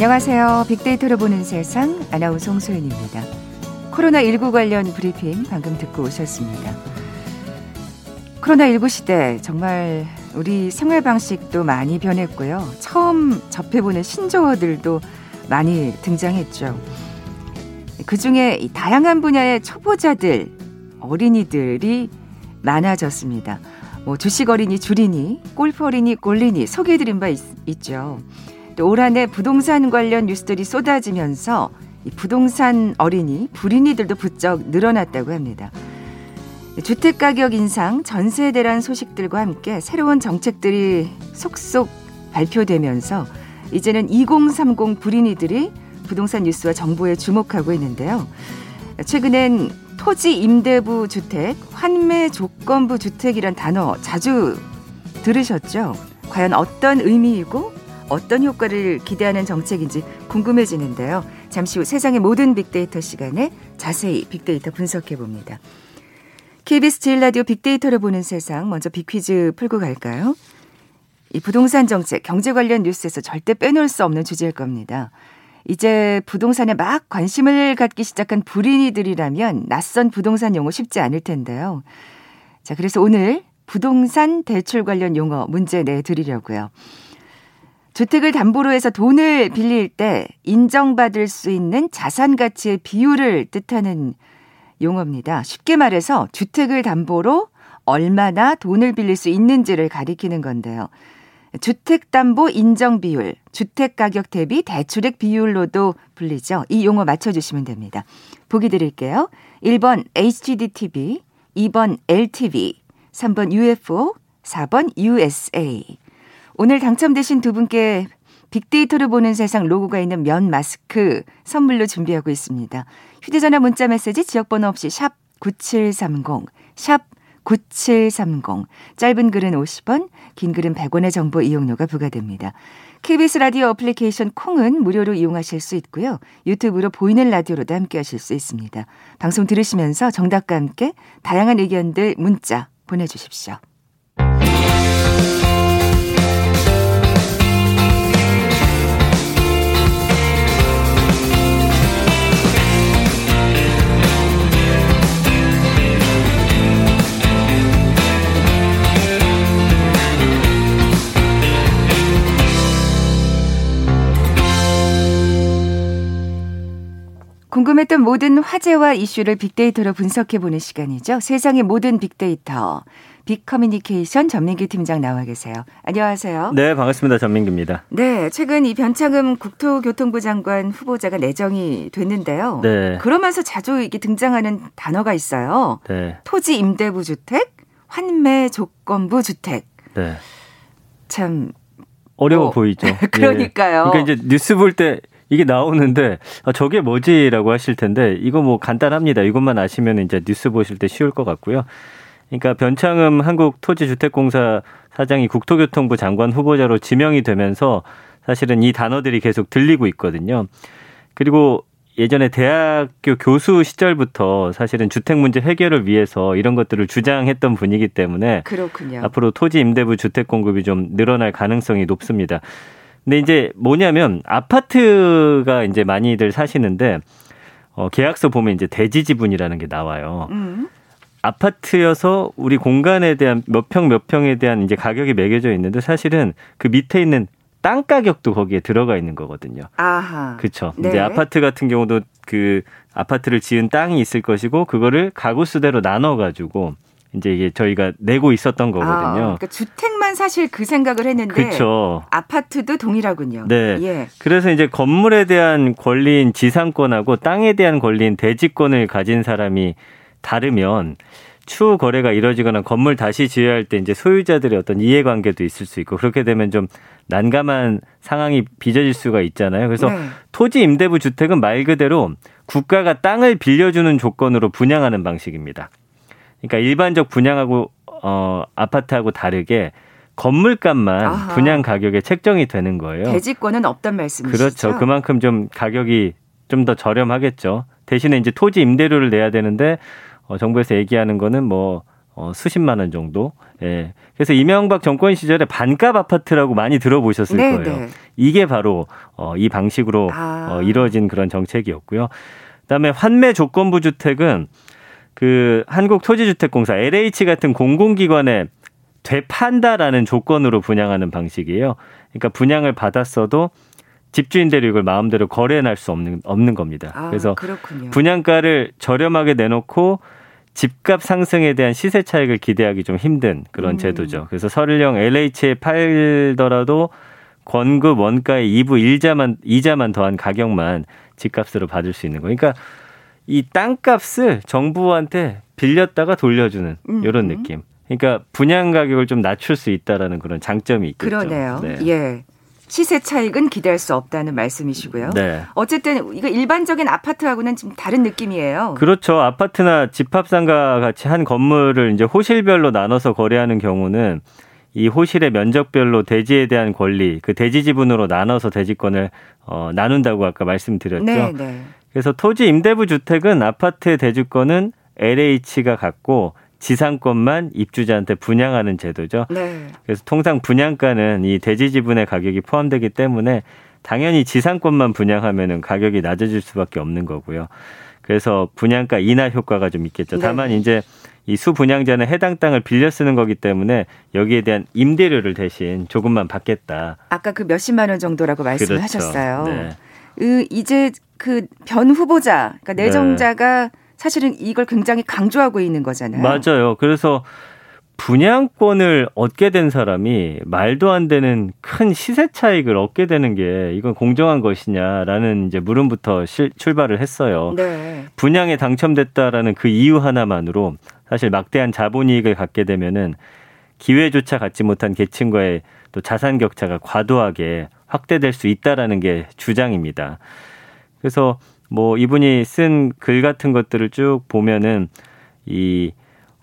안녕하세요. 빅데이터로 보는 세상 아나운서 홍소연입니다. 코로나19 관련 브리핑 방금 듣고 오셨습니다. 코로나19 시대 정말 우리 생활 방식도 많이 변했고요. 처음 접해보는 신조어들도 많이 등장했죠. 그 중에 다양한 분야의 초보자들, 어린이들이 많아졌습니다. 뭐 주식 어린이 줄이니, 골프 어린이 꼴리니 소개해드린 바 있, 있죠. 또올한해 부동산 관련 뉴스들이 쏟아지면서 부동산 어린이, 불인이들도 부쩍 늘어났다고 합니다. 주택 가격 인상, 전세 대란 소식들과 함께 새로운 정책들이 속속 발표되면서 이제는 2030 불인이들이 부동산 뉴스와 정보에 주목하고 있는데요. 최근엔 토지 임대부 주택, 환매 조건부 주택이란 단어 자주 들으셨죠? 과연 어떤 의미이고 어떤 효과를 기대하는 정책인지 궁금해지는데요. 잠시 후 세상의 모든 빅데이터 시간에 자세히 빅데이터 분석해 봅니다. KBS 제일 라디오 빅데이터를 보는 세상 먼저 빅퀴즈 풀고 갈까요? 이 부동산 정책, 경제 관련 뉴스에서 절대 빼놓을 수 없는 주제일 겁니다. 이제 부동산에 막 관심을 갖기 시작한 불인이들이라면 낯선 부동산 용어 쉽지 않을 텐데요. 자, 그래서 오늘 부동산 대출 관련 용어 문제 내드리려고요. 주택을 담보로 해서 돈을 빌릴 때 인정받을 수 있는 자산 가치의 비율을 뜻하는 용어입니다. 쉽게 말해서 주택을 담보로 얼마나 돈을 빌릴 수 있는지를 가리키는 건데요. 주택담보 인정 비율, 주택 가격 대비 대출액 비율로도 불리죠. 이 용어 맞춰주시면 됩니다. 보기 드릴게요. 1번 HDTV, 2번 LTV, 3번 UFO, 4번 USA. 오늘 당첨되신 두 분께 빅데이터를 보는 세상 로고가 있는 면 마스크 선물로 준비하고 있습니다. 휴대전화 문자 메시지 지역번호 없이 샵 9730, 샵 9730. 짧은 글은 50원, 긴 글은 100원의 정보 이용료가 부과됩니다. KBS 라디오 어플리케이션 콩은 무료로 이용하실 수 있고요. 유튜브로 보이는 라디오로도 함께 하실 수 있습니다. 방송 들으시면서 정답과 함께 다양한 의견들 문자 보내주십시오. 궁금했던 모든 화제와 이슈를 빅데이터로 분석해보는 시간이죠. 세상의 모든 빅데이터. 빅커뮤니케이션 전민기 팀장 나와 계세요. 안녕하세요. 네, 반갑습니다. 전민기입니다. 네, 최근 이 변창흠 국토교통부 장관 후보자가 내정이 됐는데요. 네. 그러면서 자주 이게 등장하는 단어가 있어요. 네. 토지 임대부 주택, 환매 조건부 주택. 네. 참 어려워 뭐, 보이죠. 그러니까요. 예. 그러니까 이제 뉴스 볼 때 이게 나오는데 아, 저게 뭐지라고 하실 텐데 이거 뭐 간단합니다. 이것만 아시면 이제 뉴스 보실 때 쉬울 것 같고요. 그러니까 변창흠 한국토지주택공사 사장이 국토교통부 장관 후보자로 지명이 되면서 사실은 이 단어들이 계속 들리고 있거든요. 그리고 예전에 대학교 교수 시절부터 사실은 주택 문제 해결을 위해서 이런 것들을 주장했던 분이기 때문에 그렇군요. 앞으로 토지 임대부 주택 공급이 좀 늘어날 가능성이 높습니다. 근데 이제 뭐냐면 아파트가 이제 많이들 사시는데 어, 계약서 보면 이제 대지 지분이라는 게 나와요. 음. 아파트여서 우리 공간에 대한 몇 평 몇 평에 대한 이제 가격이 매겨져 있는데 사실은 그 밑에 있는 땅 가격도 거기에 들어가 있는 거거든요. 아하. 그렇죠. 네. 이제 아파트 같은 경우도 그 아파트를 지은 땅이 있을 것이고 그거를 가구 수대로 나눠 가지고 이제 이게 저희가 내고 있었던 거거든요. 아, 그러니까 주택 만 사실 그 생각을 했는데 그쵸. 아파트도 동일하군요. 네. 예. 그래서 이제 건물에 대한 권리인 지상권하고 땅에 대한 권리인 대지권을 가진 사람이 다르면 추후 거래가 이뤄지거나 건물 다시 지어야 할 때 이제 소유자들의 어떤 이해관계도 있을 수 있고 그렇게 되면 좀 난감한 상황이 빚어질 수가 있잖아요. 그래서 네. 토지 임대부 주택은 말 그대로 국가가 땅을 빌려주는 조건으로 분양하는 방식입니다. 그러니까 일반적 분양하고 어 아파트하고 다르게 건물값만 아하. 분양 가격에 책정이 되는 거예요. 대지권은 없단 말씀이시죠? 그렇죠. 그만큼 좀 가격이 좀 더 저렴하겠죠. 대신에 이제 토지 임대료를 내야 되는데 어 정부에서 얘기하는 거는 뭐 어, 수십만 원 정도. 예. 그래서 이명박 정권 시절에 반값 아파트라고 많이 들어보셨을 네, 거예요. 네. 이게 바로 어, 이 방식으로 아. 어, 이루어진 그런 정책이었고요. 그다음에 환매 조건부 주택은 그 한국토지주택공사 LH 같은 공공기관에 되판다라는 조건으로 분양하는 방식이에요. 그러니까 분양을 받았어도 집주인들이 이걸 마음대로 거래할 수 없는 없는 겁니다. 아, 그래서 그렇군요. 분양가를 저렴하게 내놓고 집값 상승에 대한 시세 차익을 기대하기 좀 힘든 그런 음. 제도죠. 그래서 설령 LH에 팔더라도 권급 원가의 2부 일자만 이자만 더한 가격만 집값으로 받을 수 있는 거. 그러니까 이 땅값을 정부한테 빌렸다가 돌려주는 음. 이런 느낌. 그러니까 분양 가격을 좀 낮출 수 있다라는 그런 장점이 있겠죠. 그러네요. 네. 예. 시세 차익은 기대할 수 없다는 말씀이시고요. 네. 어쨌든 이거 일반적인 아파트하고는 좀 다른 느낌이에요. 그렇죠. 아파트나 집합상가 같이 한 건물을 이제 호실별로 나눠서 거래하는 경우는 이 호실의 면적별로 대지에 대한 권리, 그 대지 지분으로 나눠서 대지권을 어, 나눈다고 아까 말씀드렸죠. 네, 네. 그래서 토지 임대부 주택은 아파트의 대주권은 LH가 갖고 지상권만 입주자한테 분양하는 제도죠. 네. 그래서 통상 분양가는 이 대지 지분의 가격이 포함되기 때문에 당연히 지상권만 분양하면은 가격이 낮아질 수밖에 없는 거고요. 그래서 분양가 인하 효과가 좀 있겠죠. 네. 다만 이제 이 수분양자는 해당 땅을 빌려 쓰는 거기 때문에 여기에 대한 임대료를 대신 조금만 받겠다. 아까 그 몇십만 원 정도라고 말씀을 그렇죠. 하셨어요. 네. 그 이제 그 변 후보자, 그러니까 내정자가 네. 사실은 이걸 굉장히 강조하고 있는 거잖아요. 맞아요. 그래서 분양권을 얻게 된 사람이 말도 안 되는 큰 시세 차익을 얻게 되는 게 이건 공정한 것이냐라는 이제 물음부터 실, 출발을 했어요. 네. 분양에 당첨됐다라는 그 이유 하나만으로 사실 막대한 자본 이익을 갖게 되면은 기회조차 갖지 못한 계층과의 또 자산 격차가 과도하게 확대될 수 있다라는 게 주장입니다. 그래서 뭐 이분이 쓴 글 같은 것들을 쭉 보면은 이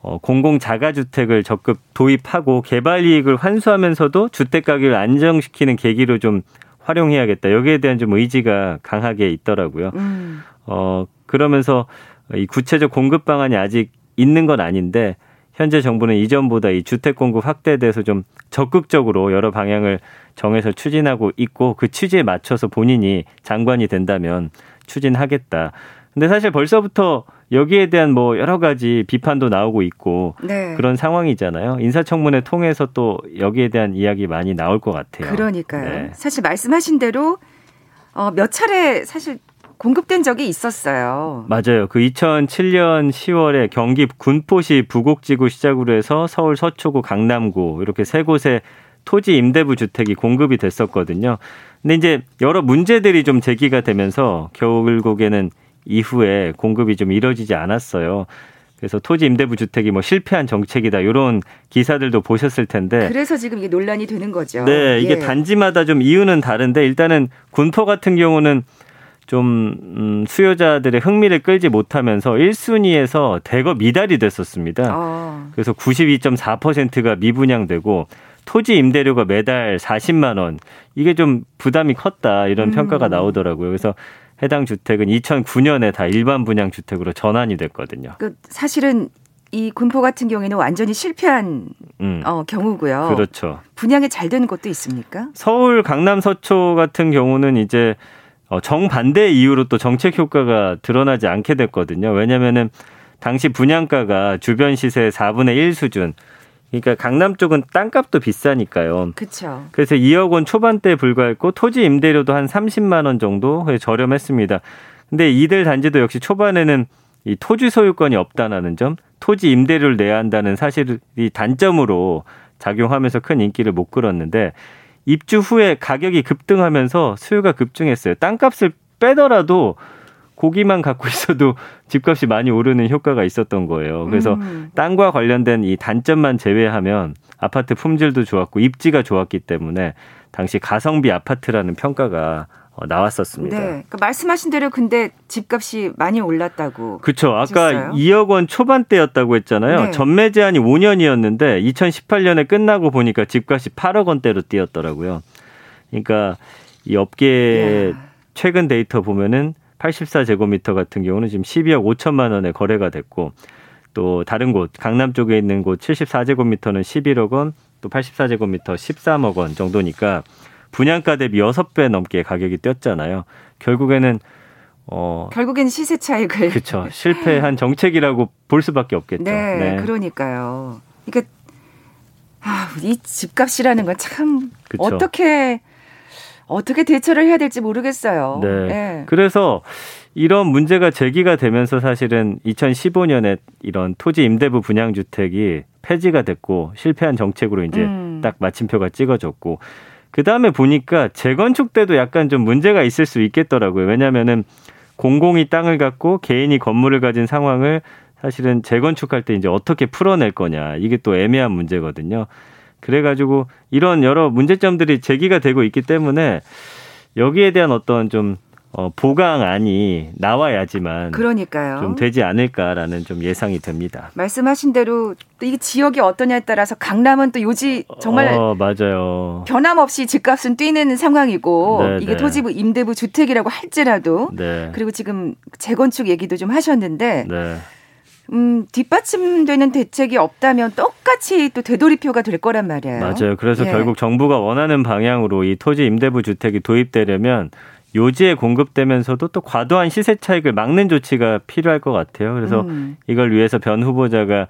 어, 공공 자가 주택을 적극 도입하고 개발 이익을 환수하면서도 주택 가격을 안정시키는 계기로 좀 활용해야겠다. 여기에 대한 좀 의지가 강하게 있더라고요. 음. 어, 그러면서 이 구체적 공급 방안이 아직 있는 건 아닌데 현재 정부는 이전보다 이 주택 공급 확대에 대해서 좀 적극적으로 여러 방향을 정해서 추진하고 있고 그 취지에 맞춰서 본인이 장관이 된다면 추진하겠다. 근데 사실 벌써부터 여기에 대한 뭐 여러 가지 비판도 나오고 있고 네. 그런 상황이잖아요. 인사청문회 통해서 또 여기에 대한 이야기 많이 나올 것 같아요. 그러니까요. 네. 사실 말씀하신 대로 어, 몇 차례 사실 공급된 적이 있었어요. 맞아요. 그 2007년 10월에 경기 군포시 부곡지구 시작으로 해서 서울 서초구 강남구 이렇게 세 곳에 토지 임대부 주택이 공급이 됐었거든요. 근데 이제 여러 문제들이 좀 제기가 되면서 결국에는 이후에 공급이 좀 이뤄지지 않았어요. 그래서 토지 임대부 주택이 뭐 실패한 정책이다 이런 기사들도 보셨을 텐데 그래서 지금 이게 논란이 되는 거죠. 네, 이게 예. 단지마다 좀 이유는 다른데 일단은 군포 같은 경우는 좀 음, 수요자들의 흥미를 끌지 못하면서 1순위에서 대거 미달이 됐었습니다. 아. 그래서 92.4%가 미분양되고 토지 임대료가 매달 40만 원 이게 좀 부담이 컸다 이런 음. 평가가 나오더라고요. 그래서 해당 주택은 2009년에 다 일반 분양 주택으로 전환이 됐거든요. 그 사실은 이 군포 같은 경우에는 완전히 실패한 음. 어, 경우고요. 그렇죠. 분양이 잘 되는 곳도 있습니까? 서울 강남 서초 같은 경우는 이제 어, 정반대 이유로 또 정책 효과가 드러나지 않게 됐거든요. 왜냐면은 당시 분양가가 주변 시세의 4분의 1 수준 그러니까 강남 쪽은 땅값도 비싸니까요. 그렇죠. 그래서 2억 원 초반대에 불과했고 토지 임대료도 한 30만 원 정도 저렴했습니다. 근데 이들 단지도 역시 초반에는 이 토지 소유권이 없다는 점, 토지 임대료를 내야 한다는 사실이 단점으로 작용하면서 큰 인기를 못 끌었는데 입주 후에 가격이 급등하면서 수요가 급증했어요. 땅값을 빼더라도 고기만 갖고 있어도 집값이 많이 오르는 효과가 있었던 거예요. 그래서 음. 땅과 관련된 이 단점만 제외하면 아파트 품질도 좋았고 입지가 좋았기 때문에 당시 가성비 아파트라는 평가가 어, 나왔었습니다. 네. 그러니까 말씀하신 대로 근데 집값이 많이 올랐다고. 그렇죠. 아까 하셨어요? 2억 원 초반대였다고 했잖아요. 네. 전매 제한이 5년이었는데 2018년에 끝나고 보니까 집값이 8억 원대로 뛰었더라고요. 그러니까 이 업계 최근 데이터 보면은 84제곱미터 같은 경우는 지금 12억 5천만 원에 거래가 됐고 또 다른 곳 강남 쪽에 있는 곳 74제곱미터는 11억 원, 또 84제곱미터 13억 원 정도니까 분양가 대비 6배 넘게 가격이 뛰었잖아요. 결국에는 어 결국엔 시세 차익을 그렇죠. 실패한 정책이라고 볼 수밖에 없겠죠. 네, 네. 그러니까요. 그러니까 아, 이 집값이라는 건 참 어떻게 어떻게 대처를 해야 될지 모르겠어요. 네. 네. 그래서 이런 문제가 제기가 되면서 사실은 2015년에 이런 토지 임대부 분양 주택이 폐지가 됐고 실패한 정책으로 이제 음. 딱 마침표가 찍어졌고 그 다음에 보니까 재건축 때도 약간 좀 문제가 있을 수 있겠더라고요. 왜냐면은 공공이 땅을 갖고 개인이 건물을 가진 상황을 사실은 재건축할 때 이제 어떻게 풀어낼 거냐 이게 또 애매한 문제거든요. 그래가지고 이런 여러 문제점들이 제기가 되고 있기 때문에 여기에 대한 어떤 좀 어, 보강안이 나와야지만 그러니까요. 좀 되지 않을까라는 좀 예상이 됩니다. 말씀하신 대로 또 이게 지역이 어떠냐에 따라서 강남은 또 요지 정말 어, 맞아요. 변함없이 집값은 뛰는 상황이고 네, 이게 네. 토지부 임대부 주택이라고 할지라도 네. 그리고 지금 재건축 얘기도 좀 하셨는데 네. 음, 뒷받침되는 대책이 없다면 똑같이 또 되돌이표가 될 거란 말이에요. 맞아요. 그래서 예. 결국 정부가 원하는 방향으로 이 토지 임대부 주택이 도입되려면 요지에 공급되면서도 또 과도한 시세 차익을 막는 조치가 필요할 것 같아요. 그래서 음. 이걸 위해서 변 후보자가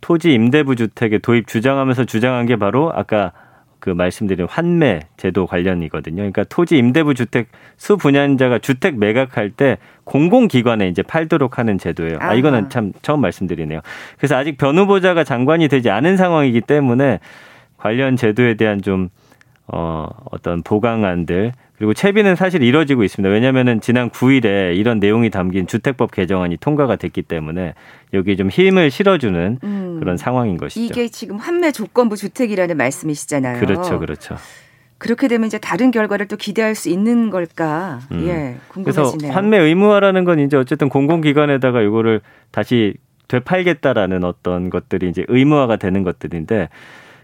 토지 임대부 주택의 도입 주장하면서 주장한 게 바로 아까 그 말씀드린 환매 제도 관련이거든요. 그러니까 토지 임대부 주택 수 분양자가 주택 매각할 때 공공기관에 이제 팔도록 하는 제도예요. 아, 이거는 참 처음 말씀드리네요. 그래서 아직 변 후보자가 장관이 되지 않은 상황이기 때문에 관련 제도에 대한 좀 어, 어떤 보강안들 그리고 채비는 사실 이뤄지고 있습니다. 왜냐하면은 지난 9일에 이런 내용이 담긴 주택법 개정안이 통과가 됐기 때문에 여기 좀 힘을 실어주는 음, 그런 상황인 것이죠. 이게 지금 환매 조건부 주택이라는 말씀이시잖아요. 그렇죠, 그렇죠. 그렇게 되면 이제 다른 결과를 또 기대할 수 있는 걸까? 음. 예, 궁금해지네요. 그래서 환매 의무화라는 건 이제 어쨌든 공공기관에다가 이거를 다시 되팔겠다라는 어떤 것들이 이제 의무화가 되는 것들인데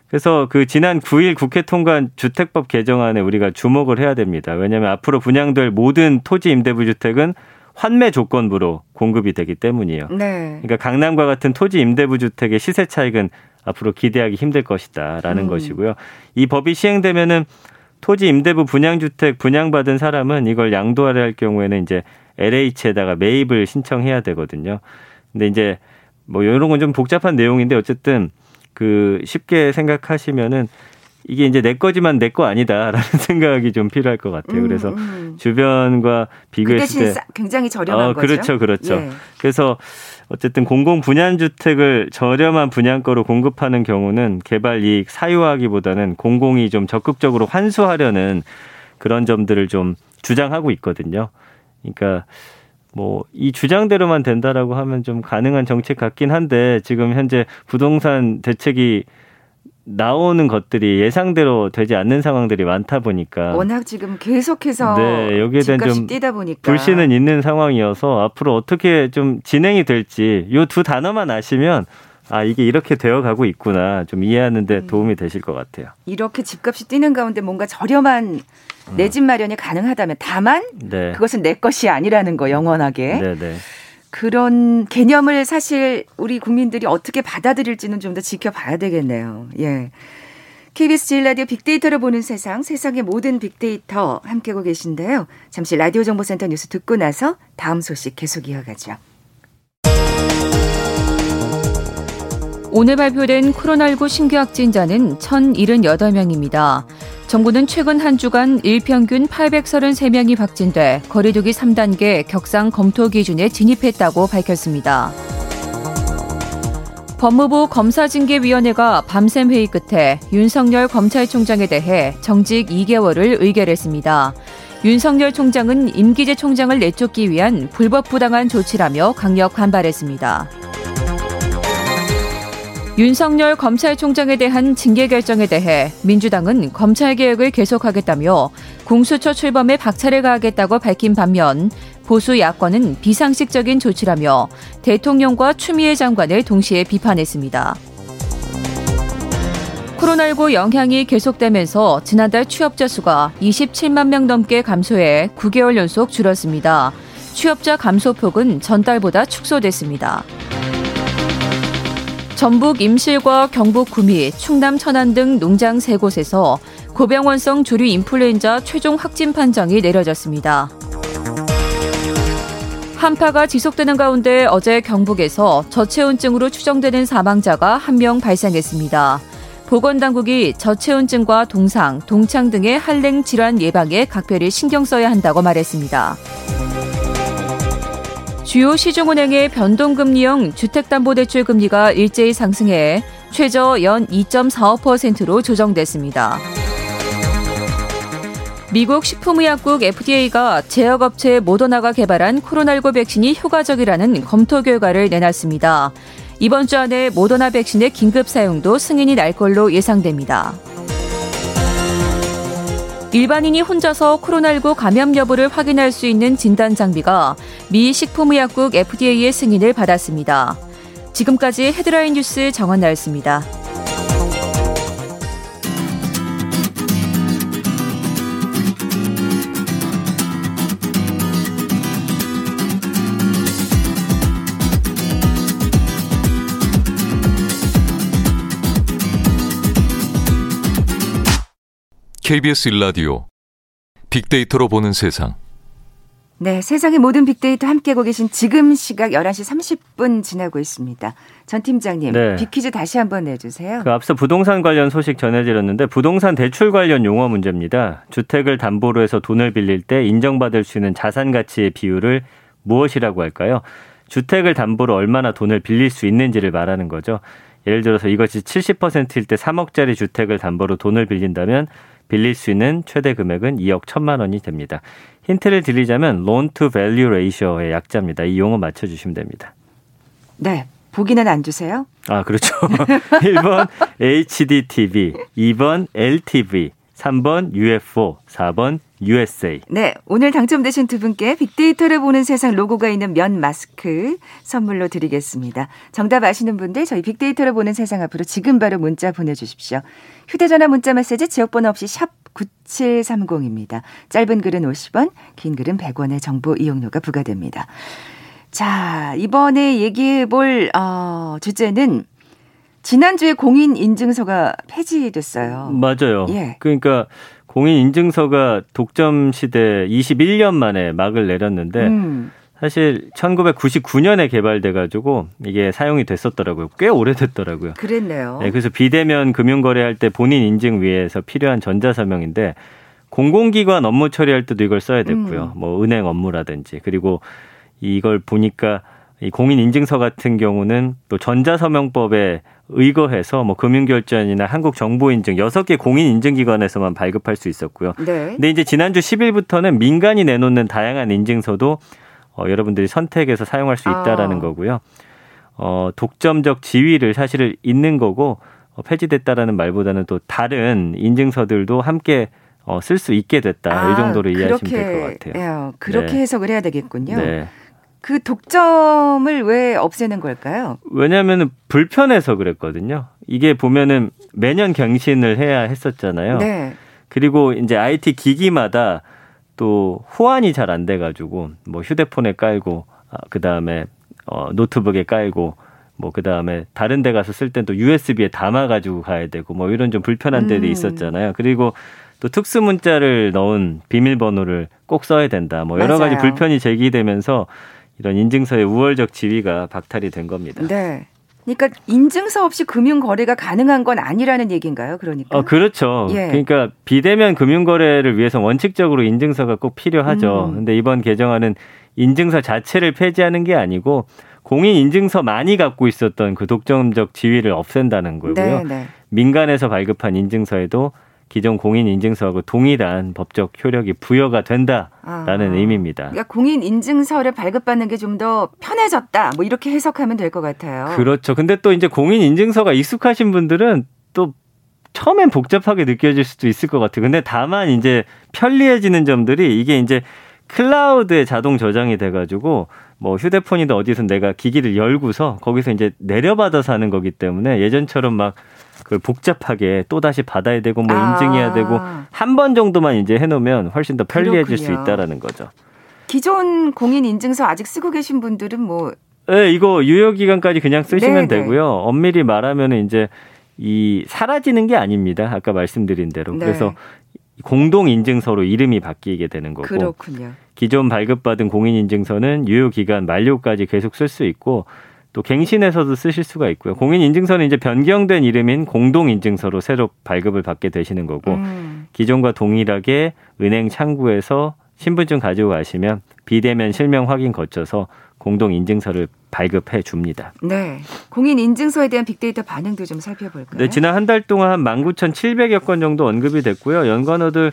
그래서 그 지난 9일 국회 통과한 주택법 개정안에 우리가 주목을 해야 됩니다. 왜냐하면 앞으로 분양될 모든 토지 임대부 주택은 환매 조건부로 공급이 되기 때문이에요. 네. 그러니까 강남과 같은 토지 임대부 주택의 시세 차익은 앞으로 기대하기 힘들 것이다라는 음. 것이고요. 이 법이 시행되면은 토지 임대부 분양 주택 분양받은 사람은 이걸 양도하려 할 경우에는 이제 LH에다가 매입을 신청해야 되거든요. 근데 이제 뭐 이런 건 좀 복잡한 내용인데 어쨌든 그 쉽게 생각하시면은 이게 이제 내 거지만 내 거 아니다라는 생각이 좀 필요할 것 같아요. 음, 그래서 음. 주변과 비교했을 때 굉장히 저렴한 어, 거죠. 그렇죠, 그렇죠. 예. 그래서 어쨌든 공공 분양 주택을 저렴한 분양가로 공급하는 경우는 개발 이익 사유화기보다는 공공이 좀 적극적으로 환수하려는 그런 점들을 좀 주장하고 있거든요. 그러니까 뭐 이 주장대로만 된다라고 하면 좀 가능한 정책 같긴 한데 지금 현재 부동산 대책이 나오는 것들이 예상대로 되지 않는 상황들이 많다 보니까 워낙 지금 계속해서 네, 여기에 대한 좀 뛰다 보니까 불신은 있는 상황이어서 앞으로 어떻게 좀 진행이 될지 요 두 단어만 아시면 아 이게 이렇게 되어가고 있구나 좀 이해하는데 음. 도움이 되실 것 같아요. 이렇게 집값이 뛰는 가운데 뭔가 저렴한 내 집 마련이 가능하다면 다만 네. 그것은 내 것이 아니라는 거 영원하게. 네, 네. 그런 개념을 사실 우리 국민들이 어떻게 받아들일지는 좀 더 지켜봐야 되겠네요. 예. KBS 제일 라디오 빅데이터를 보는 세상, 세상의 모든 빅데이터 함께하고 계신데요. 잠시 라디오 정보센터 뉴스 듣고 나서 다음 소식 계속 이어가죠. 오늘 발표된 코로나19 신규 확진자는 1,078명입니다. 정부는 최근 한 주간 일평균 833명이 확진돼 거리두기 3단계 격상 검토 기준에 진입했다고 밝혔습니다. 법무부 검사징계위원회가 밤샘 회의 끝에 윤석열 검찰총장에 대해 정직 2개월을 의결했습니다. 윤석열 총장은 임기재 총장을 내쫓기 위한 불법 부당한 조치라며 강력 반발했습니다. 윤석열 검찰총장에 대한 징계 결정에 대해 민주당은 검찰 개혁을 계속하겠다며 공수처 출범에 박차를 가하겠다고 밝힌 반면 보수 야권은 비상식적인 조치라며 대통령과 추미애 장관을 동시에 비판했습니다. 코로나19 영향이 계속되면서 지난달 취업자 수가 27만 명 넘게 감소해 9개월 연속 줄었습니다. 취업자 감소폭은 전달보다 축소됐습니다. 전북 임실과 경북 구미, 충남 천안 등 농장 세 곳에서 고병원성 조류 인플루엔자 최종 확진 판정이 내려졌습니다. 한파가 지속되는 가운데 어제 경북에서 저체온증으로 추정되는 사망자가 한 명 발생했습니다. 보건당국이 저체온증과 동상, 동창 등의 한랭 질환 예방에 각별히 신경 써야 한다고 말했습니다. 주요 시중은행의 변동금리형 주택담보대출 금리가 일제히 상승해 최저 연 2.45%로 조정됐습니다. 미국 식품의약국 FDA가 제약업체 모더나가 개발한 코로나19 백신이 효과적이라는 검토 결과를 내놨습니다. 이번 주 안에 모더나 백신의 긴급 사용도 승인이 날 걸로 예상됩니다. 일반인이 혼자서 코로나19 감염 여부를 확인할 수 있는 진단 장비가 미 식품의약국 FDA의 승인을 받았습니다. 지금까지 헤드라인 뉴스 정원 나였습니다. KBS 일라디오 빅데이터로 보는 세상. 네, 세상의 모든 빅데이터 함께하고 계신 지금 시각 11시 30분 지나고 있습니다. 전 팀장님, 네. 빅퀴즈 다시 한번 내주세요. 그 앞서 부동산 관련 소식 전해드렸는데 부동산 대출 관련 용어 문제입니다. 주택을 담보로 해서 돈을 빌릴 때 인정받을 수 있는 자산 가치의 비율을 무엇이라고 할까요? 주택을 담보로 얼마나 돈을 빌릴 수 있는지를 말하는 거죠. 예를 들어서 이것이 70%일 때 3억짜리 주택을 담보로 돈을 빌린다면 빌릴 수 있는 최대 금액은 2억 1천만 원이 됩니다. 힌트를 드리자면 loan to value ratio의 약자입니다. 이 용어 맞춰 주시면 됩니다. 네. 보기는 안 주세요? 아, 그렇죠. 1번 HDTV, 2번 LTV, 3번 UFO, 4번 USA. 네, 오늘 당첨되신 두 분께 빅데이터를 보는 세상 로고가 있는 면 마스크 선물로 드리겠습니다. 정답 아시는 분들 저희 빅데이터를 보는 세상 앞으로 지금 바로 문자 보내주십시오. 휴대전화 문자 메시지 지역번호 없이 샵 9730입니다. 짧은 글은 50원, 긴 글은 100원의 정보 이용료가 부과됩니다. 자, 이번에 얘기해 볼 어, 주제는 지난주에 공인 인증서가 폐지됐어요. 맞아요. 예. 그러니까 공인 인증서가 독점 시대 21년 만에 막을 내렸는데 음. 사실 1999년에 개발돼 가지고 이게 사용이 됐었더라고요. 꽤 오래됐더라고요. 그랬네요. 네, 그래서 비대면 금융 거래할 때 본인 인증 위해서 필요한 전자 서명인데 공공기관 업무 처리할 때도 이걸 써야 됐고요. 음. 뭐 은행 업무라든지 그리고 이걸 보니까 이 공인 인증서 같은 경우는 또 전자서명법에 의거해서 뭐 금융결제원이나 한국정보인증 여섯 개 공인 인증기관에서만 발급할 수 있었고요. 네. 근데 이제 지난주 10일부터는 민간이 내놓는 다양한 인증서도 어, 여러분들이 선택해서 사용할 수 있다라는 아. 거고요. 어, 독점적 지위를 사실을 있는 거고 어, 폐지됐다라는 말보다는 또 다른 인증서들도 함께 어, 쓸 수 있게 됐다. 아, 이 정도로 이해하시면 될 것 같아요. 예, 그렇게 네. 해석을 해야 되겠군요. 네. 그 독점을 왜 없애는 걸까요? 왜냐하면 불편해서 그랬거든요. 이게 보면은 매년 갱신을 해야 했었잖아요. 네. 그리고 이제 IT 기기마다 또 호환이 잘 안 돼가지고 뭐 휴대폰에 깔고 아, 그 다음에 어, 노트북에 깔고 뭐 그 다음에 다른 데 가서 쓸 땐 또 USB에 담아가지고 가야 되고 뭐 이런 좀 불편한 데도 음. 있었잖아요. 그리고 또 특수 문자를 넣은 비밀번호를 꼭 써야 된다. 뭐 여러 맞아요. 가지 불편이 제기되면서 이런 인증서의 우월적 지위가 박탈이 된 겁니다. 네. 그러니까 인증서 없이 금융 거래가 가능한 건 아니라는 얘기인가요? 그러니까. 어, 그렇죠. 예. 그러니까 비대면 금융 거래를 위해서 원칙적으로 인증서가 꼭 필요하죠. 음. 근데 이번 개정안은 인증서 자체를 폐지하는 게 아니고 공인 인증서 많이 갖고 있었던 그 독점적 지위를 없앤다는 거고요. 네, 네. 민간에서 발급한 인증서에도 기존 공인 인증서하고 동일한 법적 효력이 부여가 된다라는 아, 의미입니다. 그러니까 공인 인증서를 발급받는 게 좀 더 편해졌다. 뭐 이렇게 해석하면 될 것 같아요. 그렇죠. 근데 또 이제 공인 인증서가 익숙하신 분들은 또 처음엔 복잡하게 느껴질 수도 있을 것 같아요. 근데 다만 이제 편리해지는 점들이 이게 이제 클라우드에 자동 저장이 돼가지고 뭐 휴대폰이든 어디서 내가 기기를 열고서 거기서 이제 내려받아서 하는 거기 때문에 예전처럼 막 그 복잡하게 또 다시 받아야 되고 뭐 아. 인증해야 되고 한 번 정도만 이제 해놓으면 훨씬 더 편리해질 그렇군요. 수 있다라는 거죠. 기존 공인 인증서 아직 쓰고 계신 분들은 뭐 네, 이거 유효 기간까지 그냥 쓰시면 네네. 되고요. 엄밀히 말하면은 이제 이 사라지는 게 아닙니다. 아까 말씀드린 대로. 네. 그래서 공동 인증서로 이름이 바뀌게 되는 거고 그렇군요. 기존 발급받은 공인 인증서는 유효 기간 만료까지 계속 쓸 수 있고 또 갱신해서도 쓰실 수가 있고요. 공인 인증서는 이제 변경된 이름인 공동 인증서로 새로 발급을 받게 되시는 거고 음. 기존과 동일하게 은행 창구에서 신분증 가지고 가시면 비대면 실명 확인 거쳐서 공동 인증서를 발급해 줍니다. 네. 공인 인증서에 대한 빅데이터 반응도 좀 살펴볼까요? 네, 지난 한 달 동안 한 19,700여 건 정도 언급이 됐고요. 연관어들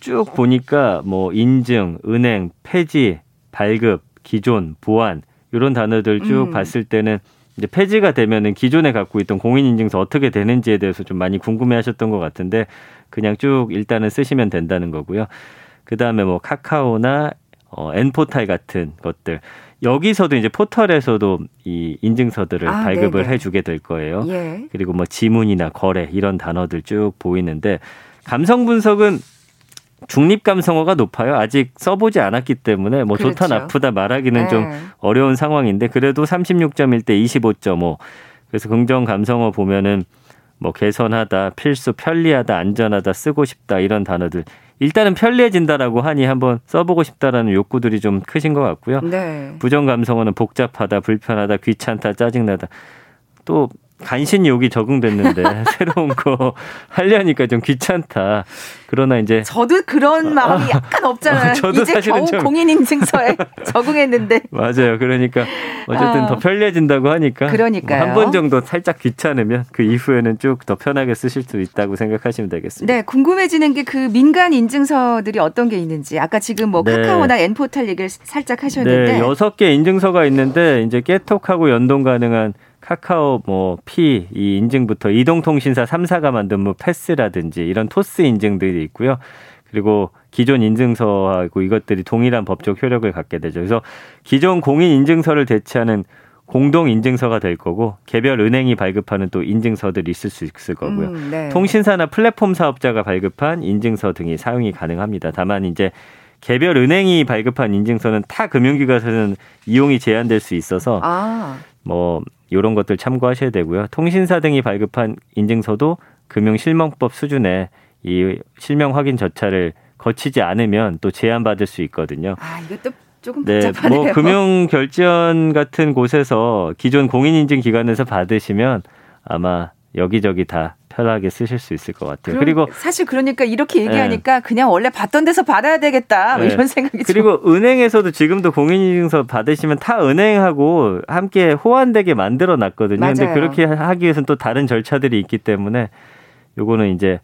쭉 보니까 뭐 인증, 은행, 폐지, 발급, 기존, 보안 이런 단어들 쭉 음. 봤을 때는 이제 폐지가 되면은 기존에 갖고 있던 공인인증서 어떻게 되는지에 대해서 좀 많이 궁금해하셨던 것 같은데 그냥 쭉 일단은 쓰시면 된다는 거고요. 그 다음에 뭐 카카오나 어, N포탈 같은 것들 여기서도 이제 포털에서도 이 인증서들을 아, 발급을 네네. 해주게 될 거예요. 예. 그리고 뭐 지문이나 거래 이런 단어들 쭉 보이는데 감성 분석은 중립 감성어가 높아요. 아직 써보지 않았기 때문에 뭐 좋다 그렇죠. 나쁘다 말하기는 좀 네. 어려운 상황인데 그래도 36.1대25.5 그래서 긍정 감성어 보면은 뭐 개선하다, 필수, 편리하다, 안전하다, 쓰고 싶다 이런 단어들 일단은 편리해진다라고 하니 한번 써보고 싶다라는 욕구들이 좀 크신 것 같고요. 네. 부정 감성어는 복잡하다, 불편하다, 귀찮다, 짜증나다. 또 간신히 여기 적응됐는데 새로운 거 하려니까 좀 귀찮다. 그러나 이제 저도 그런 마음이 약간 없잖아요. 아, 저도 이제 사실은 겨우 좀- 공인 인증서에 적응했는데. 맞아요. 그러니까 어쨌든 아. 더 편리해진다고 하니까 뭐 그러니까요. 한번 정도 살짝 귀찮으면 그 이후에는 쭉 더 편하게 쓰실 수 있다고 생각하시면 되겠습니다. 네, 궁금해지는 게 그 민간 인증서들이 어떤 게 있는지. 아까 지금 뭐 네. 카카오나 N포탈 얘기를 살짝 하셨는데. 네, 여섯 개 인증서가 있는데 이제 깨톡하고 연동 가능한 카카오 뭐피이 인증부터 이동통신사 3사가 만든 뭐 패스라든지 이런 토스 인증들이 있고요. 그리고 기존 인증서하고 이것들이 동일한 법적 효력을 갖게 되죠. 그래서 기존 공인 인증서를 대체하는 공동 인증서가 될 거고 개별 은행이 발급하는 또 인증서들이 있을 수 있을 거고요. 음, 네. 통신사나 플랫폼 사업자가 발급한 인증서 등이 사용이 가능합니다. 다만 이제 개별 은행이 발급한 인증서는 타 금융기관에서는 이용이 제한될 수 있어서 아, 뭐 이런 것들 참고하셔야 되고요. 통신사 등이 발급한 인증서도 금융실명법 수준의 이 실명 확인 절차를 거치지 않으면 또 제한받을 수 있거든요. 아, 이것도 조금 네, 복잡하네요. 뭐 금융 결제원 같은 곳에서 기존 공인인증 기관에서 받으시면 아마 여기저기 다 편하게 쓰실 수 있을 것 같아요. 그럼 그리고 사실 그러니까 이렇게 얘기하니까 그냥 원래 받던 데서 받아야 되겠다 뭐 네. 이런 생각이 좀 그리고 은행에서도 지금도 공인인증서 받으시면 타 은행하고 함께 호환되게 만들어 놨거든요. 근데. 그렇게 하기 위해서는 또 다른 절차들이 있기 때문에 요거는 이제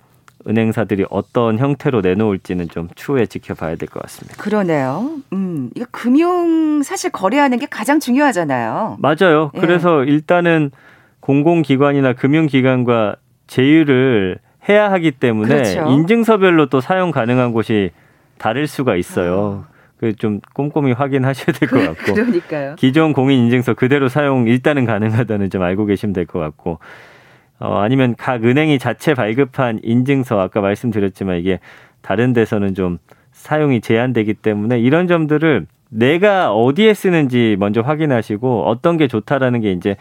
은행사들이 어떤 형태로 내놓을지는 좀 추후에 지켜봐야 될 것 같습니다. 그러네요. 음, 이거 금융 사실 거래하는 게 가장 중요하잖아요. 맞아요. 예. 그래서 일단은 공공기관이나 금융기관과 제휴를 해야 하기 때문에 그렇죠. 인증서별로 또 사용 가능한 곳이 다를 수가 있어요. 그좀 꼼꼼히 확인하셔야 될 것 같고. 그러니까요. 기존 공인 인증서 그대로 사용 일단은 가능하다는 점 알고 계시면 될 것 같고 어, 아니면 각 은행이 자체 발급한 인증서 아까 말씀드렸지만 이게 다른 데서는 좀 사용이 제한되기 때문에 이런 점들을 내가 어디에 쓰는지 먼저 확인하시고 어떤 게 좋다라는 게 이제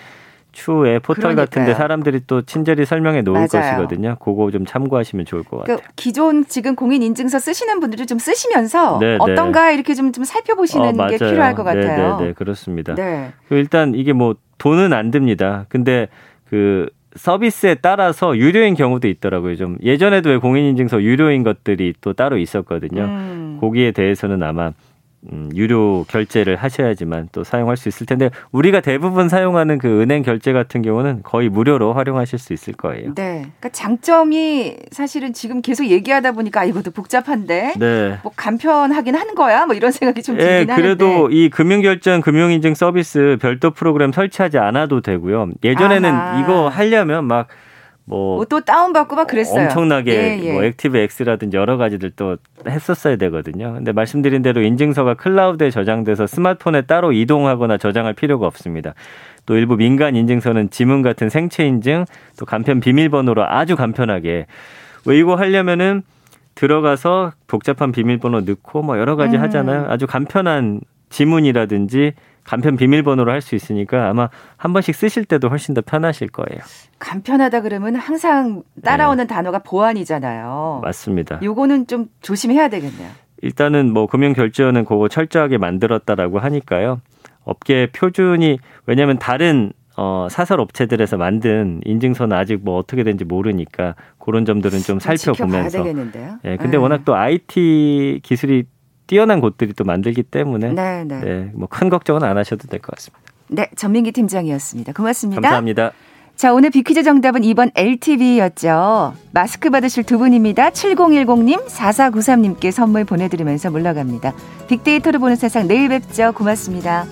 추후에 포털 같은데 그러니까요. 사람들이 또 친절히 설명해 놓을 맞아요. 것이거든요. 그거 좀 참고하시면 좋을 것 같아요. 그러니까 기존 지금 공인 인증서 쓰시는 분들도 좀 쓰시면서 네, 네. 어떤가 이렇게 좀, 좀 살펴보시는 어, 게. 필요할 것 네, 같아요. 네, 네, 그렇습니다. 네. 그 일단 이게 뭐 돈은 안 듭니다. 근데 그 서비스에 따라서 유료인 경우도 있더라고요. 좀 예전에도 왜 공인인증서 유료인 것들이 또 따로 있었거든요. 음. 거기에 대해서는 아마 음, 유료 결제를 하셔야지만 또 사용할 수 있을 텐데 우리가 대부분 사용하는 그 은행 결제 같은 경우는 거의 무료로 활용하실 수 있을 거예요. 네. 그러니까 장점이 사실은 지금 계속 얘기하다 보니까 아, 이것도 복잡한데 네. 뭐 간편하긴 한 거야? 뭐 이런 생각이 좀 예, 들긴 그래도 하는데. 이 금융 결제원 금융 인증 서비스 별도 프로그램 설치하지 않아도 되고요. 예전에는 아하. 이거 하려면 막 뭐 뭐 또 다운받고 막 그랬어요. 엄청나게 예, 예. 뭐 ActiveX라든지 여러 가지들 또 했었어야 되거든요. 근데 말씀드린 대로 인증서가 클라우드에 저장돼서 스마트폰에 따로 이동하거나 저장할 필요가 없습니다. 또 일부 민간 인증서는 지문 같은 생체 인증, 또 간편 비밀번호로 아주 간편하게 왜 이거 하려면은 들어가서 복잡한 비밀번호 넣고 뭐 여러 가지 음. 하잖아요. 아주 간편한 지문이라든지 간편 비밀번호로 할 수 있으니까 아마 한 번씩 쓰실 때도 훨씬 더 편하실 거예요. 간편하다 그러면 항상 따라오는 네. 단어가 보안이잖아요. 맞습니다. 요거는 좀 조심해야 되겠네요. 일단은 뭐 금융결제원은 그거 철저하게 만들었다라고 하니까요. 업계 표준이 왜냐하면 다른 어, 사설 업체들에서 만든 인증서는 아직 뭐 어떻게 되는지 모르니까 그런 점들은 좀 살펴보면서. 되겠는데요. 예, 근데 네. 워낙 또 IT 기술이 뛰어난 곳들이 또 만들기 때문에 네, 네. 네 뭐 큰 걱정은 안 하셔도 될 것 같습니다. 네, 전민기 팀장이었습니다. 고맙습니다. 감사합니다. 자, 오늘 비퀴즈 정답은 2번 LTV였죠. 마스크 받으실 두 분입니다. 7010님, 4493님께 선물 보내드리면서 물러갑니다. 빅데이터를 보는 세상 내일 뵙죠. 고맙습니다.